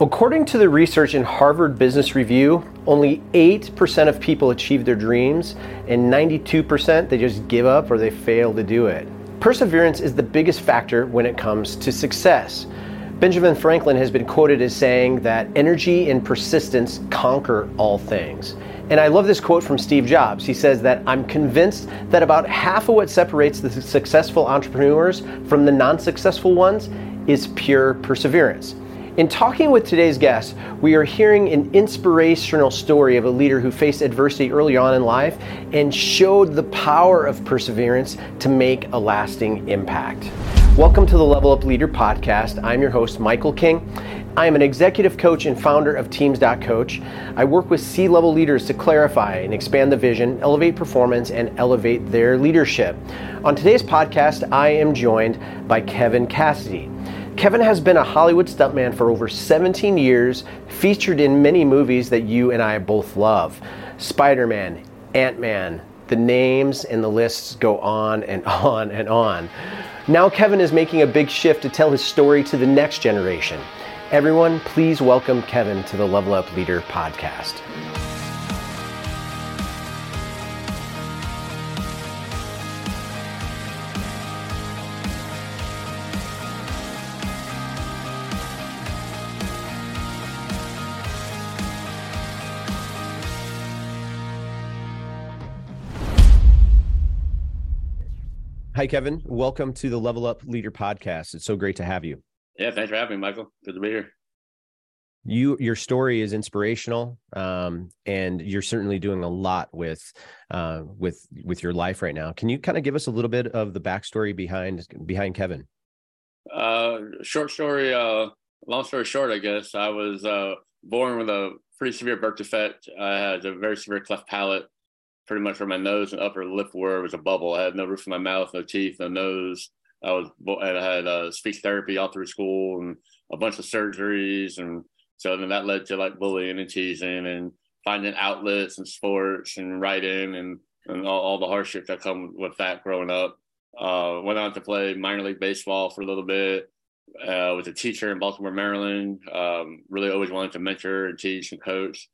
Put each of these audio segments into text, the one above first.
According to the research in Harvard Business Review, only 8% of people achieve their dreams, and 92% they just give up or they fail to do it. Perseverance is the biggest factor when it comes to success. Benjamin Franklin has been quoted as saying that energy and persistence conquer all things. And I love this quote from Steve Jobs. He says that I'm convinced that about half of what separates the successful entrepreneurs from the non successful ones is pure perseverance. In talking with today's guest, we are hearing an inspirational story of a leader who faced adversity early on in life and showed the power of perseverance to make a lasting impact. Welcome to the Level Up Leader podcast. I'm your host, Michael King. I am an executive coach and founder of Teams.coach. I work with C level leaders to clarify and expand the vision, elevate performance, and elevate their leadership. On today's podcast, I am joined by Kevin Cassidy. Kevin has been a Hollywood stuntman for over 17 years, featured in many movies that you and I both love Spider Man, Ant Man, the names and the lists go on and on and on. Now, Kevin is making a big shift to tell his story to the next generation. Everyone, please welcome Kevin to the Level Up Leader podcast. Hi, Kevin. Welcome to the Level Up Leader podcast. It's so great to have you. Yeah, thanks for having me, Michael. Good to be here. You, your story is inspirational, um, and you're certainly doing a lot with, uh, with, with your life right now. Can you kind of give us a little bit of the backstory behind behind Kevin? Uh, short story. Uh, long story short, I guess I was uh, born with a pretty severe birth defect. I had a very severe cleft palate pretty much where my nose and upper lip were was a bubble. I had no roof in my mouth, no teeth, no nose. I was and I had uh, speech therapy all through school and a bunch of surgeries, and so then that led to like bullying and teasing and finding outlets and sports and writing and and all, all the hardships that come with that growing up. Uh, went on to play minor league baseball for a little bit. Uh, was a teacher in Baltimore, Maryland. Um, really always wanted to mentor and teach and coach.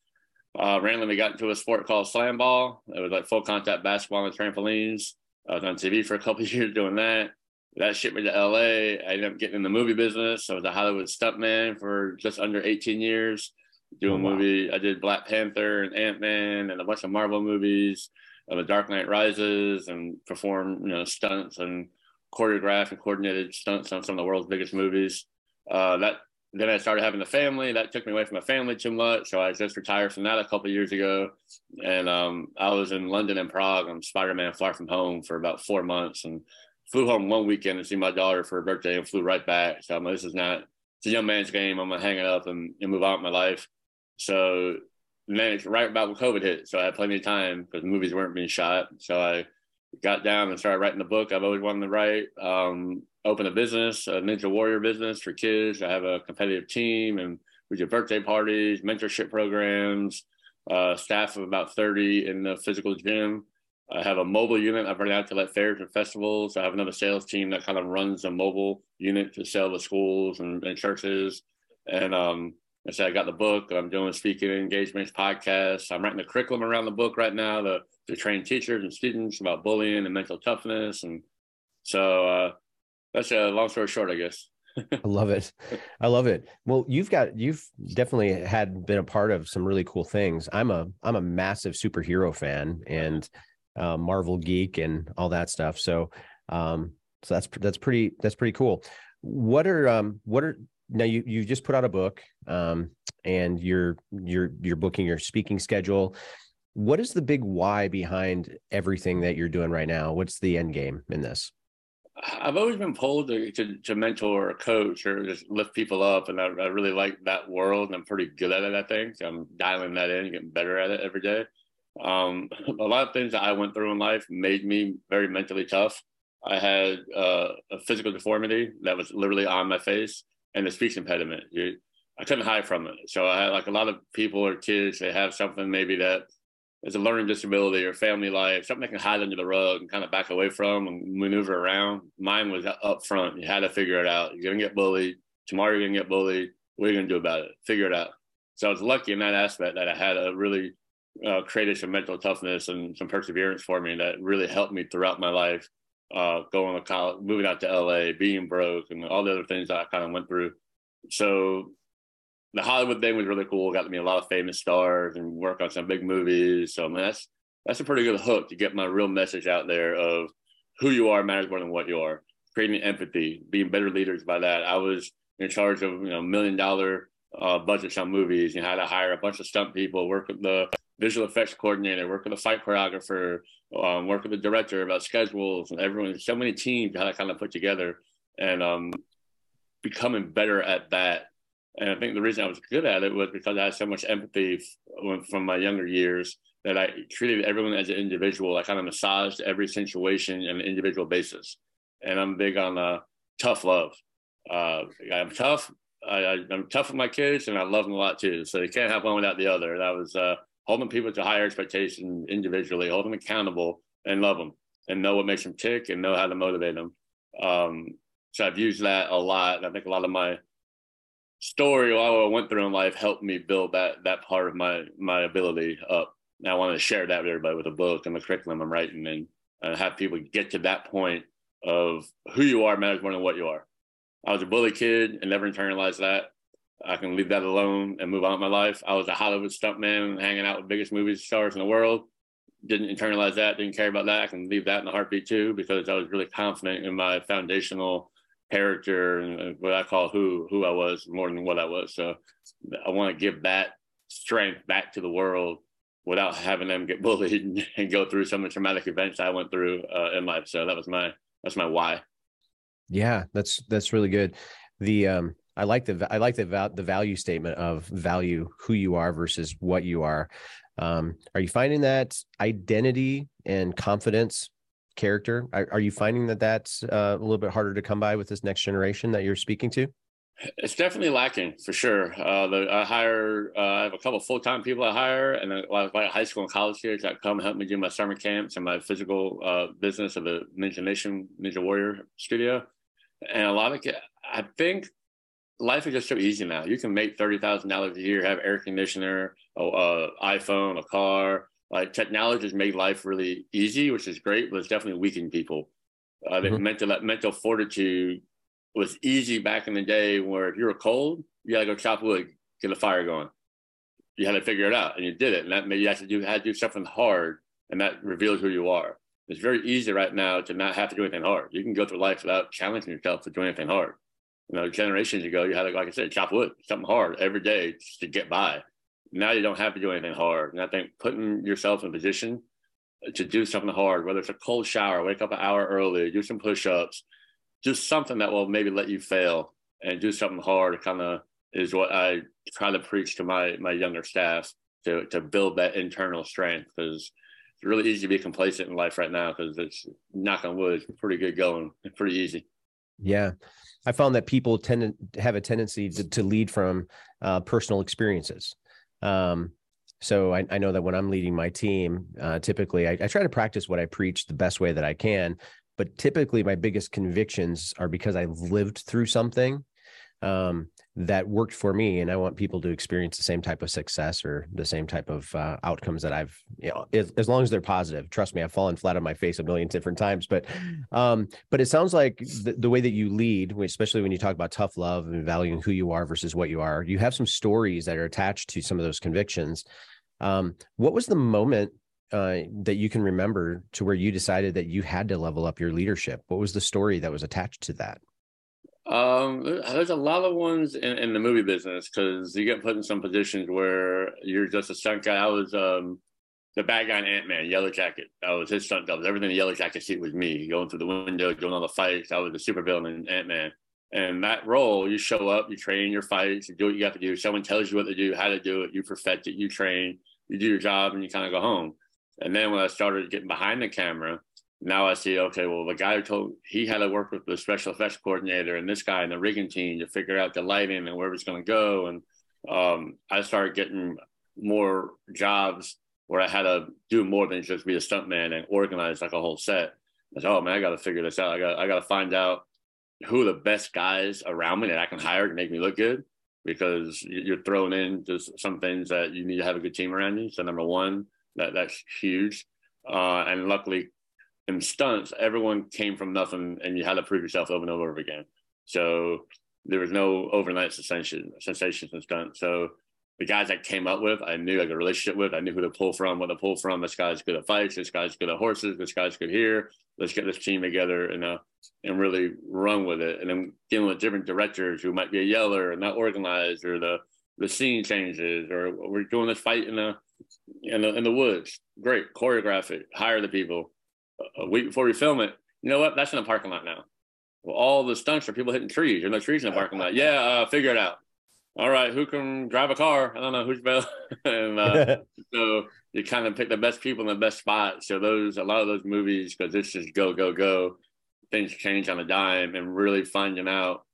Uh, randomly got into a sport called slam ball. It was like full contact basketball and trampolines. I was on TV for a couple years doing that. That shipped me to LA. I ended up getting in the movie business. I was a Hollywood stuntman for just under 18 years, doing oh, wow. movie. I did Black Panther and Ant Man and a bunch of Marvel movies, uh, The Dark Knight Rises, and performed you know stunts and choreographed and coordinated stunts on some of the world's biggest movies. Uh, that then I started having a family. That took me away from my family too much. So I just retired from that a couple years ago. And um, I was in London and Prague on Spider Man Far From Home for about four months and flew home one weekend to see my daughter for her birthday and flew right back. So I'm like, this is not, it's a young man's game. I'm going to hang it up and, and move on with my life. So then it's right about when COVID hit. So I had plenty of time because movies weren't being shot. So I got down and started writing the book I've always wanted to write. Um, open a business, a Ninja Warrior business for kids. I have a competitive team, and we do birthday parties, mentorship programs. Uh, staff of about 30 in the physical gym. I have a mobile unit I've run out to let fairs and festivals. I have another sales team that kind of runs a mobile unit to sell to schools and, and churches. And um, I said I got the book. I'm doing speaking engagements, podcasts. I'm writing the curriculum around the book right now to, to train teachers and students about bullying and mental toughness. And so uh, that's a long story short, I guess. I love it. I love it. Well, you've got you've definitely had been a part of some really cool things. I'm a I'm a massive superhero fan and uh, Marvel geek and all that stuff. So um so that's that's pretty that's pretty cool. What are um what are now you you just put out a book um and you're you're you're booking your speaking schedule. What is the big why behind everything that you're doing right now? What's the end game in this? I've always been pulled to, to, to, mentor or coach or just lift people up. And I, I, really like that world and I'm pretty good at it, I think. I'm dialing that in, getting better at it every day. Um, a lot of things that I went through in life made me very mentally tough. I had uh, a physical deformity that was literally on my face and the speech impediment. You, I couldn't hide from it. So I had like a lot of people or kids, they have something maybe that is a learning disability or family life, something that can hide under the rug and kind of back away from and maneuver around. Mine was up front. You had to figure it out. You're gonna get bullied. Tomorrow you're gonna get bullied. What are you going to do about it? Figure it out. So I was lucky in that aspect that I had a really uh, created some mental toughness and some perseverance for me that really helped me throughout my life. Uh, going to college, moving out to LA, being broke, and all the other things I kind of went through. So the Hollywood thing was really cool. Got to meet a lot of famous stars and work on some big movies. So that's that's a pretty good hook to get my real message out there of who you are matters more than what you are. Creating empathy, being better leaders by that. I was in charge of you know million dollar uh, budgets on movies. You had to hire a bunch of stunt people, work with the visual effects coordinator, work with a fight choreographer, um, work with the director about schedules and everyone. So many teams how to kind of put together and um, becoming better at that. And I think the reason I was good at it was because I had so much empathy from my younger years that I treated everyone as an individual. I kind of massaged every situation on an individual basis. And I'm big on uh, tough love. Uh, I'm tough. I, am tough with my kids, and I love them a lot too. So you can't have one without the other. That was uh, holding people to higher expectations individually, hold them accountable, and love them, and know what makes them tick, and know how to motivate them. Um, so I've used that a lot. I think a lot of my story, what I went through in life, helped me build that that part of my my ability up. And I want to share that with everybody with a book and the curriculum I'm writing, and uh, have people get to that point of who you are matters more than what you are. I was a bully kid and never internalized that. I can leave that alone and move on with my life. I was a Hollywood stuntman hanging out with biggest movie stars in the world. Didn't internalize that, didn't care about that. I can leave that in a heartbeat too because I was really confident in my foundational character and what I call who who I was more than what I was. So I want to give that strength back to the world without having them get bullied and go through some of the traumatic events I went through uh, in life. So that was my that's my why. Yeah, that's that's really good. The um I like the I like the the value statement of value who you are versus what you are. Um, are you finding that identity and confidence character are, are you finding that that's uh, a little bit harder to come by with this next generation that you're speaking to? It's definitely lacking for sure. Uh, the, I hire, uh, I have a couple full time people I hire, and a lot of high school and college kids that come help me do my summer camps and my physical uh, business of the Ninja Nation Ninja Warrior Studio. And a lot of, I think life is just so easy now. You can make thirty thousand dollars a year, have air conditioner, a, a, iPhone, a car. Like technology has made life really easy, which is great, but it's definitely weakened people. Uh, mm-hmm. mental mental fortitude was easy back in the day, where if you were cold, you had to go chop wood, get a fire going. You had to figure it out, and you did it. And that made you have to do had to do something hard, and that reveals who you are. It's very easy right now to not have to do anything hard. You can go through life without challenging yourself to do anything hard you know, generations ago, you had to, like I said, chop wood, something hard every day to get by. Now you don't have to do anything hard. And I think putting yourself in position to do something hard, whether it's a cold shower, wake up an hour early, do some push-ups, do something that will maybe let you fail and do something hard kind of is what I try to preach to my my younger staff to to build that internal strength because it's really easy to be complacent in life right now because it's knock on wood, pretty good going, pretty easy. Yeah. I found that people tend to have a tendency to, to lead from uh, personal experiences. Um, so I, I, know that when I'm leading my team, uh, typically I, I, try to practice what I preach the best way that I can. But typically, my biggest convictions are because I've lived through something um, that worked for me and i want people to experience the same type of success or the same type of uh, outcomes that i've you know as, as, long as they're positive. Trust me i've fallen flat on my face a million different times but um but it sounds like the, the way that you lead especially when you talk about tough love and valuing who you are versus what you are you have some stories that are attached to some of those convictions. Um what was the moment uh, that you can remember to where you decided that you had to level up your leadership? What was the story that was attached to that um, there's a lot of ones in, in the movie business because you get put in some positions where you're just a stunt guy. I was um, the bad guy in Ant Man, Yellow Jacket. I was his stunt double. Everything the Yellow Jacket seat was me going through the window, doing all the fights. I was the super villain in Ant Man. And that role, you show up, you train your fights, you do what you got to do. Someone tells you what to do, how to do it, you perfect it, you train, you do your job, and you kind of go home. And then when I started getting behind the camera, now I see, okay, well, the guy told he had to work with the special effects coordinator and this guy and the rigging team to figure out the lighting and where it's going to go. And um, I started getting more jobs where I had to do more than just be a stuntman and organize like a whole set. I said, oh man, I got to figure this out. I got, I got to find out who the best guys around me that I can hire to make me look good. because you're thrown into some things that you need to have a good team around you. So number one, that that's huge. Uh, and luckily, in stunts, everyone came from nothing, and you had to prove yourself over and over again. So there was no overnight sensation sensations and stunts. So the guys I came up with, I knew I had a relationship with. I knew who to pull from, what to pull from. This guy's good at fights. This guy's good at horses. This guy's good here. Let's get this team together and uh, and really run with it. And then dealing with different directors who might be a yeller and not organized, or the the scene changes, or we're doing this fight in the in the in the woods. Great, choreograph it, hire the people. A week before we film it, you know what? That's in the parking lot now. Well, all the stunts are people hitting trees. There's no trees in the parking lot. Yeah, uh, figure it out all right, who can drive a car? I don't know who's better. and uh, so you kind of pick the best people in the best spot. So those a lot of those movies because it's just go go go. Things change on a dime, and really finding out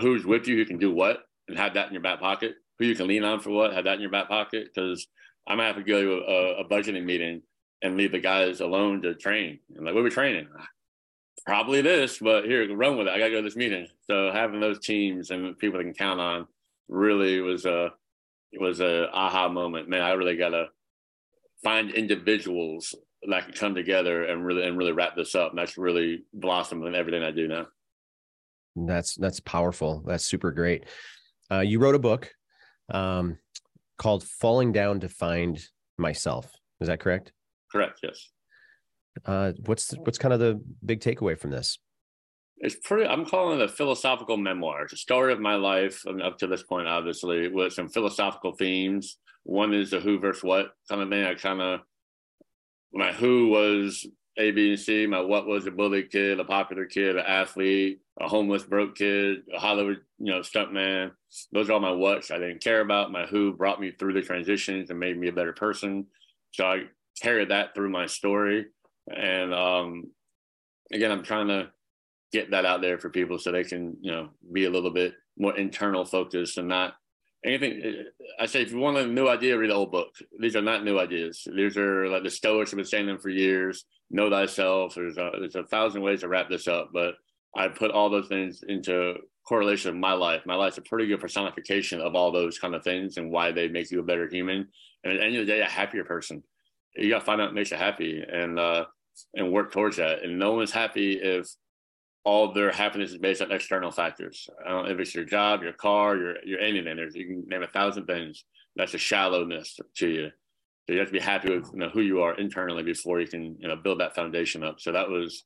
who's with you, who can do what, and have that in your back pocket. Who you can lean on for what, have that in your back pocket. Because I might have to go to a, a budgeting meeting and leave the guys alone to train. And like, we training? Probably this, but here, run with it. I got to go to this meeting. So having those teams and people that can count on really was a was a aha moment. Man, I really gotta find individuals that can come together and really and really wrap this up. And that's really blossomed in everything I do now. That's that's powerful. That's super great. Uh, you wrote a book um, called "Falling Down to Find Myself." Is that correct? Correct. Yes. Uh, what's what's kind of the big takeaway from this? it's pretty i'm calling it a philosophical memoir it's a story of my life and up to this point obviously with some philosophical themes one is the who versus what kind of thing i kind of my who was a b and c my what was a bully kid a popular kid an athlete a homeless broke kid a hollywood you know stuntman those are all my whats i didn't care about my who brought me through the transitions and made me a better person so i carried that through my story. And um again i'm trying to get that out there for people so they can you know be a little bit more internal focused and not anything i say if you want a new idea read the old book. These are not new ideas. These are like the stoics have been saying them for years. Know thyself. There's a, there's a thousand ways to wrap this up but i put all those things into correlation of my life. My life's a pretty good personification of all those kind of things and why they make you a better human. And at the end of the day a happier person you got to find out what makes you happy and uh and work towards that and no one's happy if all their happiness is based on external factors. if it's your job, your car, your your anything. There's you can name a thousand things. That's a shallowness to you. So you have to be happy with you know, who you are internally before you can you know build that foundation up. So that was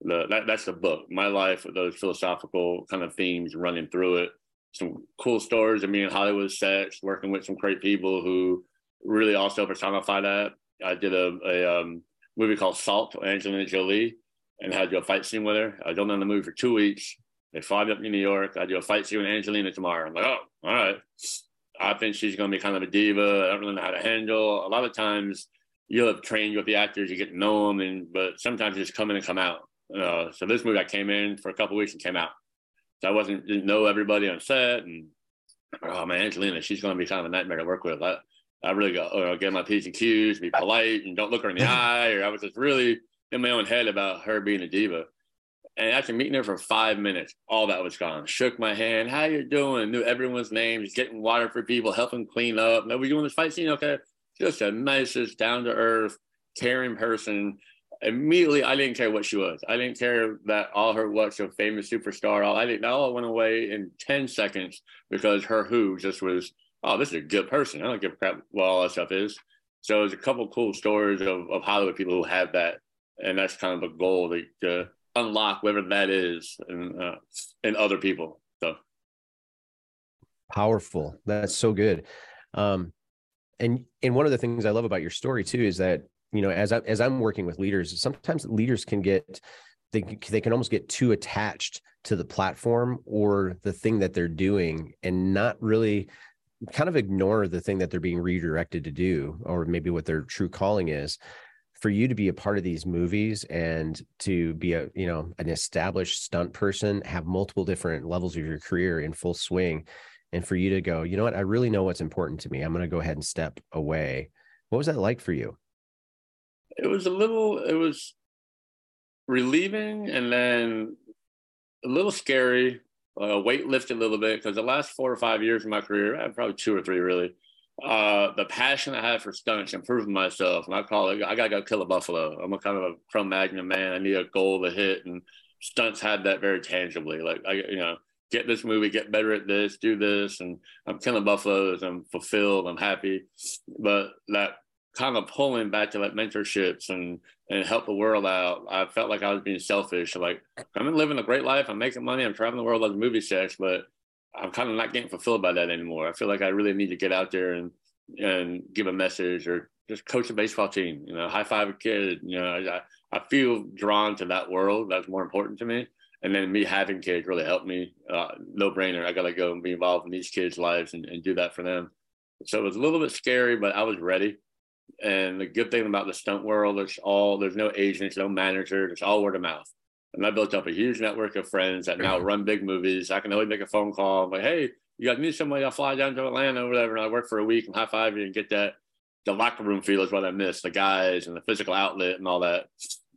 the that, that's the book. My life with those philosophical kind of themes running through it. Some cool stories of me in Hollywood sets, working with some great people who really also personify that. I did a, a um, movie called Salt, Angelina Jolie and had to do a fight scene with her. I only on the movie for two weeks. They fly me up to New York. I do a fight scene with Angelina tomorrow. I'm like, oh, all right. I think she's going to be kind of a diva. I don't really know how to handle. A lot of times you'll have trained with the actors, you get to know them, and but sometimes you just come in and come out. Uh, so this movie, I came in for a couple weeks and came out. So I wasn't didn't know everybody on set, and oh man, Angelina, she's going to be kind of a nightmare to work with. I, I really got uh, get my p's and q's, be polite, and don't look her in the eye. Or I was just really in my own head about her being a diva. And after meeting her for five minutes, all that was gone. Shook my hand. How you doing? Knew everyone's names. Getting water for people, helping clean up. No, we doing this fight scene? Okay. Just the nicest, down to earth, caring person. Immediately, I didn't care what she was. I didn't care that all her what's a famous superstar. All I didn't. That all went away in ten seconds because her who just was. Oh, this is a good person. I don't give a crap what all that stuff is. So there's a couple cool stories of, of Hollywood people who have that and that's kind of a goal to, to unlock whatever that is in uh, in other people. So powerful. That's so good. Um, and and one of the things I love about your story too is that you know as I as I'm working with leaders, sometimes leaders can get they they can almost get too attached to the platform or the thing that they're doing and not really kind of ignore the thing that they're being redirected to do or maybe what their true calling is for you to be a part of these movies and to be a you know an established stunt person have multiple different levels of your career in full swing and for you to go you know what? I really know what's important to me. I'm going to go ahead and step away. What was that like for you? It was a little it was relieving and then a little scary uh, weight lifted a little bit because the last four or five years of my career, uh, probably two or three really, uh, the passion I had for stunts, improving myself, and I call it, I gotta go kill a buffalo. I'm a kind of a Cro-Magnon man. I need a goal to hit, and stunts had that very tangibly. Like I, you know, get this movie, get better at this, do this, and I'm killing buffaloes. I'm fulfilled. I'm happy, but that kind of pulling back to like mentorships and and help the world out. I felt like I was being selfish. Like I'm living a great life. I'm making money. I'm traveling the world as a movie sex, but I'm kind of not getting fulfilled by that anymore. I feel like I really need to get out there and and give a message or just coach a baseball team. You know, high five a kid. You know, I I feel drawn to that world. That's more important to me. And then me having kids really helped me. Uh, no brainer. I got to go and be involved in these kids' lives and, and do that for them. So it was a little bit scary, but I was ready. And the good thing about the stunt world, there's all there's no agents, no manager, it's all word of mouth. And I built up a huge network of friends that now run big movies. I can always make a phone call. I'm like, hey, you guys need somebody? I'll fly down to Atlanta or whatever. And I work for a week and high five you and get that. The locker room feel is what I miss. The guys and the physical outlet and all that.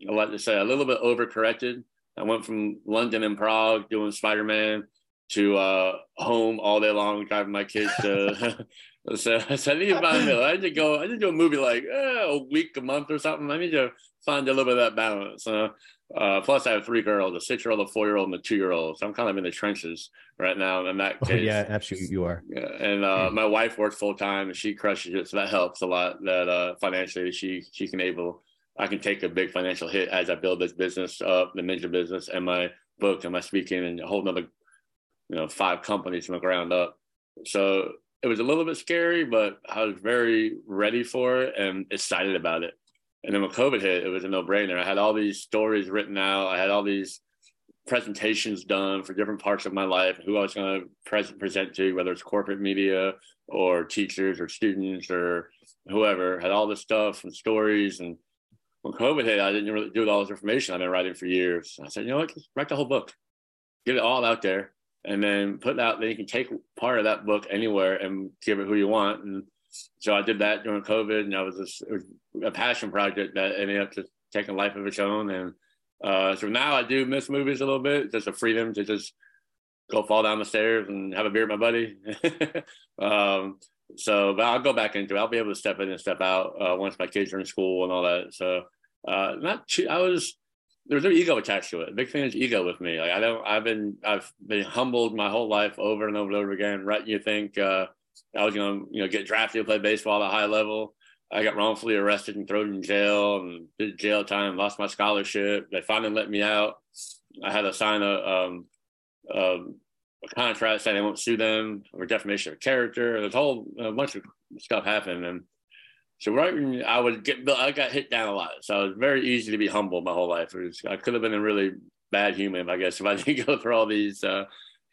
I like to say a little bit overcorrected. I went from London and Prague doing Spider Man to uh, home all day long driving my kids to So, so I need to find I need to go. I need to do a movie like eh, a week, a month, or something. I need to find a little bit of that balance. Uh, uh, plus, I have three girls: a six-year-old, a four-year-old, and a two-year-old. So I'm kind of in the trenches right now. In that case, oh, yeah, absolutely, you are. Yeah, and uh, my wife works full time, and she crushes it, so that helps a lot. That uh, financially, she she can able. I can take a big financial hit as I build this business up, the ninja business, and my book, and my speaking, and a whole another, you know, five companies from the ground up. So it was a little bit scary, but I was very ready for it and excited about it. And then when COVID hit, it was a no brainer. I had all these stories written out. I had all these presentations done for different parts of my life, who I was going to present, present to, whether it's corporate media or teachers or students or whoever, had all this stuff and stories. And when COVID hit, I didn't really do all this information I've been writing for years. I said, you know what, write the whole book, get it all out there and then put out. Then you can take part of that book anywhere and give it who you want. And so I did that during COVID, and that was, just, it was a passion project that ended up just taking life of its own. And uh, so now I do miss movies a little bit, just a freedom to just go fall down the stairs and have a beer with my buddy. um, so, but I'll go back into it. I'll be able to step in and step out uh, once my kids are in school and all that. So, uh, not too, I was there's no ego attached to it. Big fan is ego with me. Like I don't, I've been, I've been humbled my whole life over and over and over again. Right? You think uh, I was going to, you know, get drafted to play baseball at a high level. I got wrongfully arrested and thrown in jail and did jail time. Lost my scholarship. They finally let me out. I had to sign a, um, um, a contract saying I won't sue them for defamation of character. There's a whole a bunch of stuff happened, and so right when I would get, I got hit down a lot. So it was very easy to be humble my whole life. Was, I could have been a really bad human, I guess, if I didn't go through all these uh,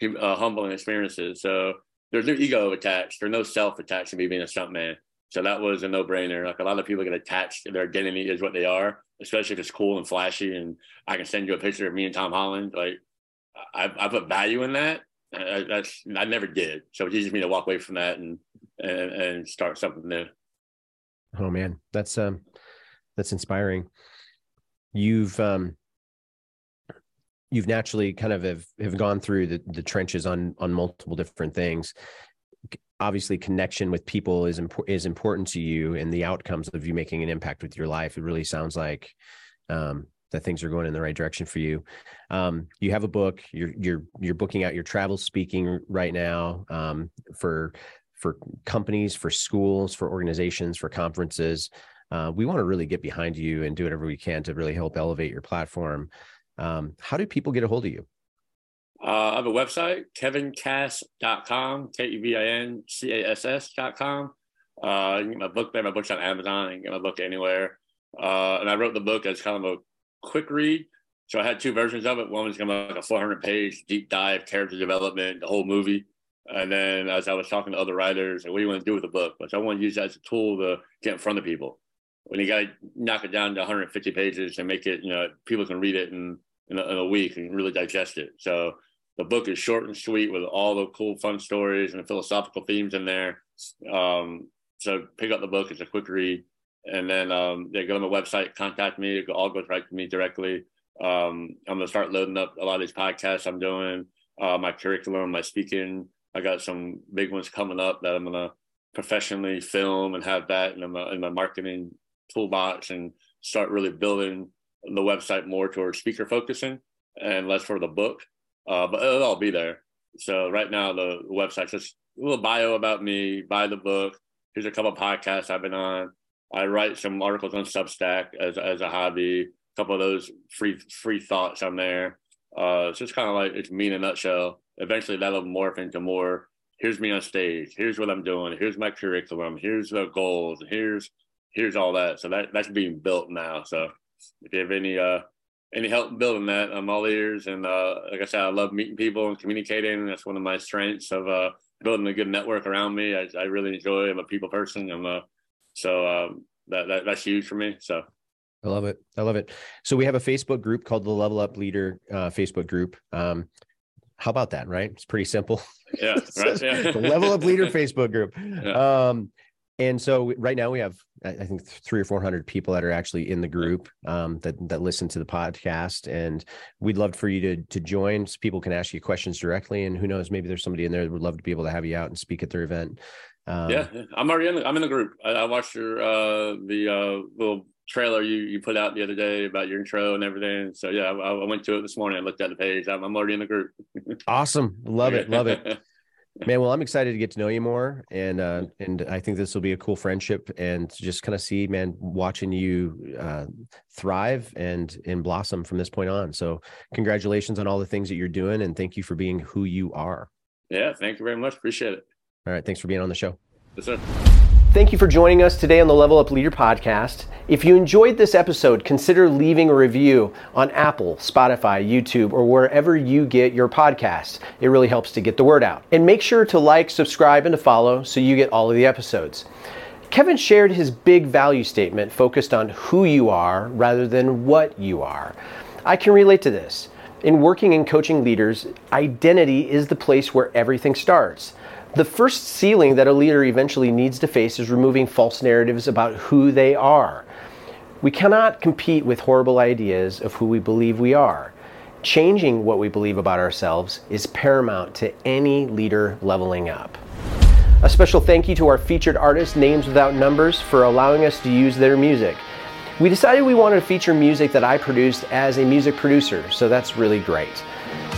uh, humbling experiences. So there's no ego attached. There's no self attached to me being a stuntman. So that was a no brainer. Like a lot of people get attached to their identity is what they are, especially if it's cool and flashy. And I can send you a picture of me and Tom Holland. Like I, I put value in that. I, that's I never did. So it's easy for me to walk away from that and and, and start something new. Oh man, that's um, that's inspiring. You've um, you've naturally kind of have, have gone through the, the trenches on on multiple different things. Obviously, connection with people is important is important to you, and the outcomes of you making an impact with your life. It really sounds like um, that things are going in the right direction for you. Um, you have a book. You're you're you're booking out your travel speaking right now um, for for companies, for schools, for organizations, for conferences. Uh, we want to really get behind you and do whatever we can to really help elevate your platform. Um, how do people get a hold of you? Uh, I have a website, kevincass.com, K E V I N C A S S.com. Uh, you get my book there. My book's on Amazon. You can get my book anywhere. Uh, and I wrote the book as kind of a quick read. So I had two versions of it. One was kind of like a 400 page deep dive character development, the whole movie. And then as I was talking to other writers, like, what do you want to do with the book? But I want to use that as a tool to get in front of people. When you got to knock it down to 150 pages and make it, you know, people can read it in, in a, in a week and really digest it. So the book is short and sweet with all the cool, fun stories and the philosophical themes in there. Um, so pick up the book; it's a quick read, and then um, they go on the website, contact me. It all goes right to me directly. Um, I'm gonna start loading up a lot of these podcasts I'm doing uh, my curriculum, my speaking. I got some big ones coming up that I'm gonna professionally film and have that in my, in my marketing toolbox and start really building the website more towards speaker focusing and less for the book. Uh, but it'll all be there. So right now the website's just a little bio about me, buy the book. Here's a couple podcasts I've been on. I write some articles on Substack as as a hobby. A couple of those free free thoughts on there. Uh, it's just kind of like it's me in a nutshell. Eventually that'll morph into more. Here's me on stage. Here's what I'm doing. Here's my curriculum. Here's the goals. Here's here's all that. So that that's being built now. So if you have any uh any help building that, I'm all ears. And uh, like I said, I love meeting people and communicating. That's one of my strengths of uh, building a good network around me. I, I really enjoy. I'm a people person. I'm a so um, that, that that's huge for me. So I love it. I love it. So we have a Facebook group called the Level Up Leader uh, Facebook group. Um, how about that? Right? It's pretty simple. Yeah. right. Yeah. the Level Up Leader Facebook group. Yeah. Um, and so right now we have i think three or four hundred people that are actually in the group um, that that listen to the podcast and we'd love for you to to join so people can ask you questions directly and who knows maybe there's somebody in there that would love to be able to have you out and speak at their event um, yeah i'm already in the, i'm in the group i, I watched your uh the uh little trailer you you put out the other day about your intro and everything so yeah i, I went to it this morning i looked at the page i'm, I'm already in the group awesome love it love it Man, well, I'm excited to get to know you more, and uh, and I think this will be a cool friendship, and just kind of see, man, watching you uh, thrive and and blossom from this point on. So, congratulations on all the things that you're doing, and thank you for being who you are. Yeah, thank you very much. Appreciate it. All right, thanks for being on the show. Yes, sir. Thank you for joining us today on the Level Up Leader podcast. If you enjoyed this episode, consider leaving a review on Apple, Spotify, YouTube, or wherever you get your podcasts. It really helps to get the word out. And make sure to like, subscribe, and to follow so you get all of the episodes. Kevin shared his big value statement focused on who you are rather than what you are. I can relate to this. In working and coaching leaders, identity is the place where everything starts. The first ceiling that a leader eventually needs to face is removing false narratives about who they are. We cannot compete with horrible ideas of who we believe we are. Changing what we believe about ourselves is paramount to any leader leveling up. A special thank you to our featured artist, Names Without Numbers, for allowing us to use their music. We decided we wanted to feature music that I produced as a music producer, so that's really great.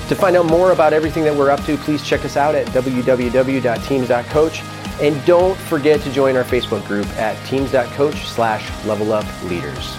To find out more about everything that we're up to, please check us out at www.teams.coach. And don't forget to join our Facebook group at teams.coach slash level up leaders.